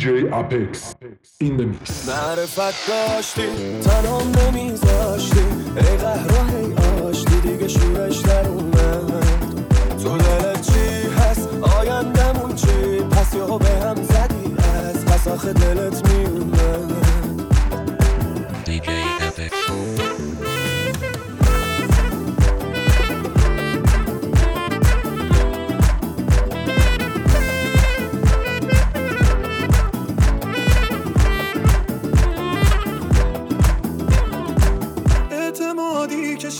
Apex in the mix معرفت داشتی تنام نمیذاشتی ای قهرا هی آشتی دیگه شورش در اومد. تو دلت چی هست؟ آیندمون چی؟ پس یهو به هم زدی از پس آخه دلت میومد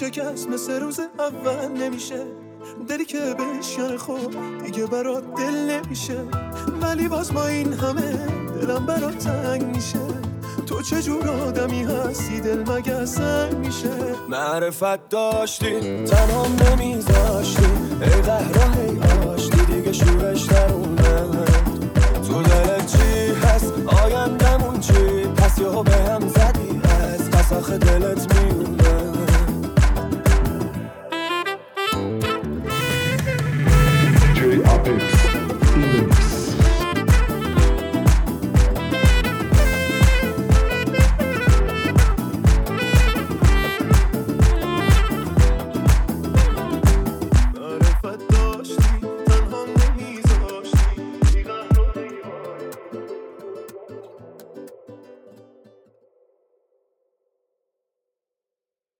شکست مثل روز اول نمیشه. دلی که بشکنه خوب دیگه برات دل نمیشه. ولی باز ما این همه دلم برات تنگ میشه. تو چجور آدمی هستی؟ دل مگه سنگ میشه؟ معرفت داشتی تنام نمیذاشتی. ای قهره ای آشتی دیگه شورش در تو دلت چی هست؟ آیندمون چی پس یهو به هم زدی از پس آخه دلت می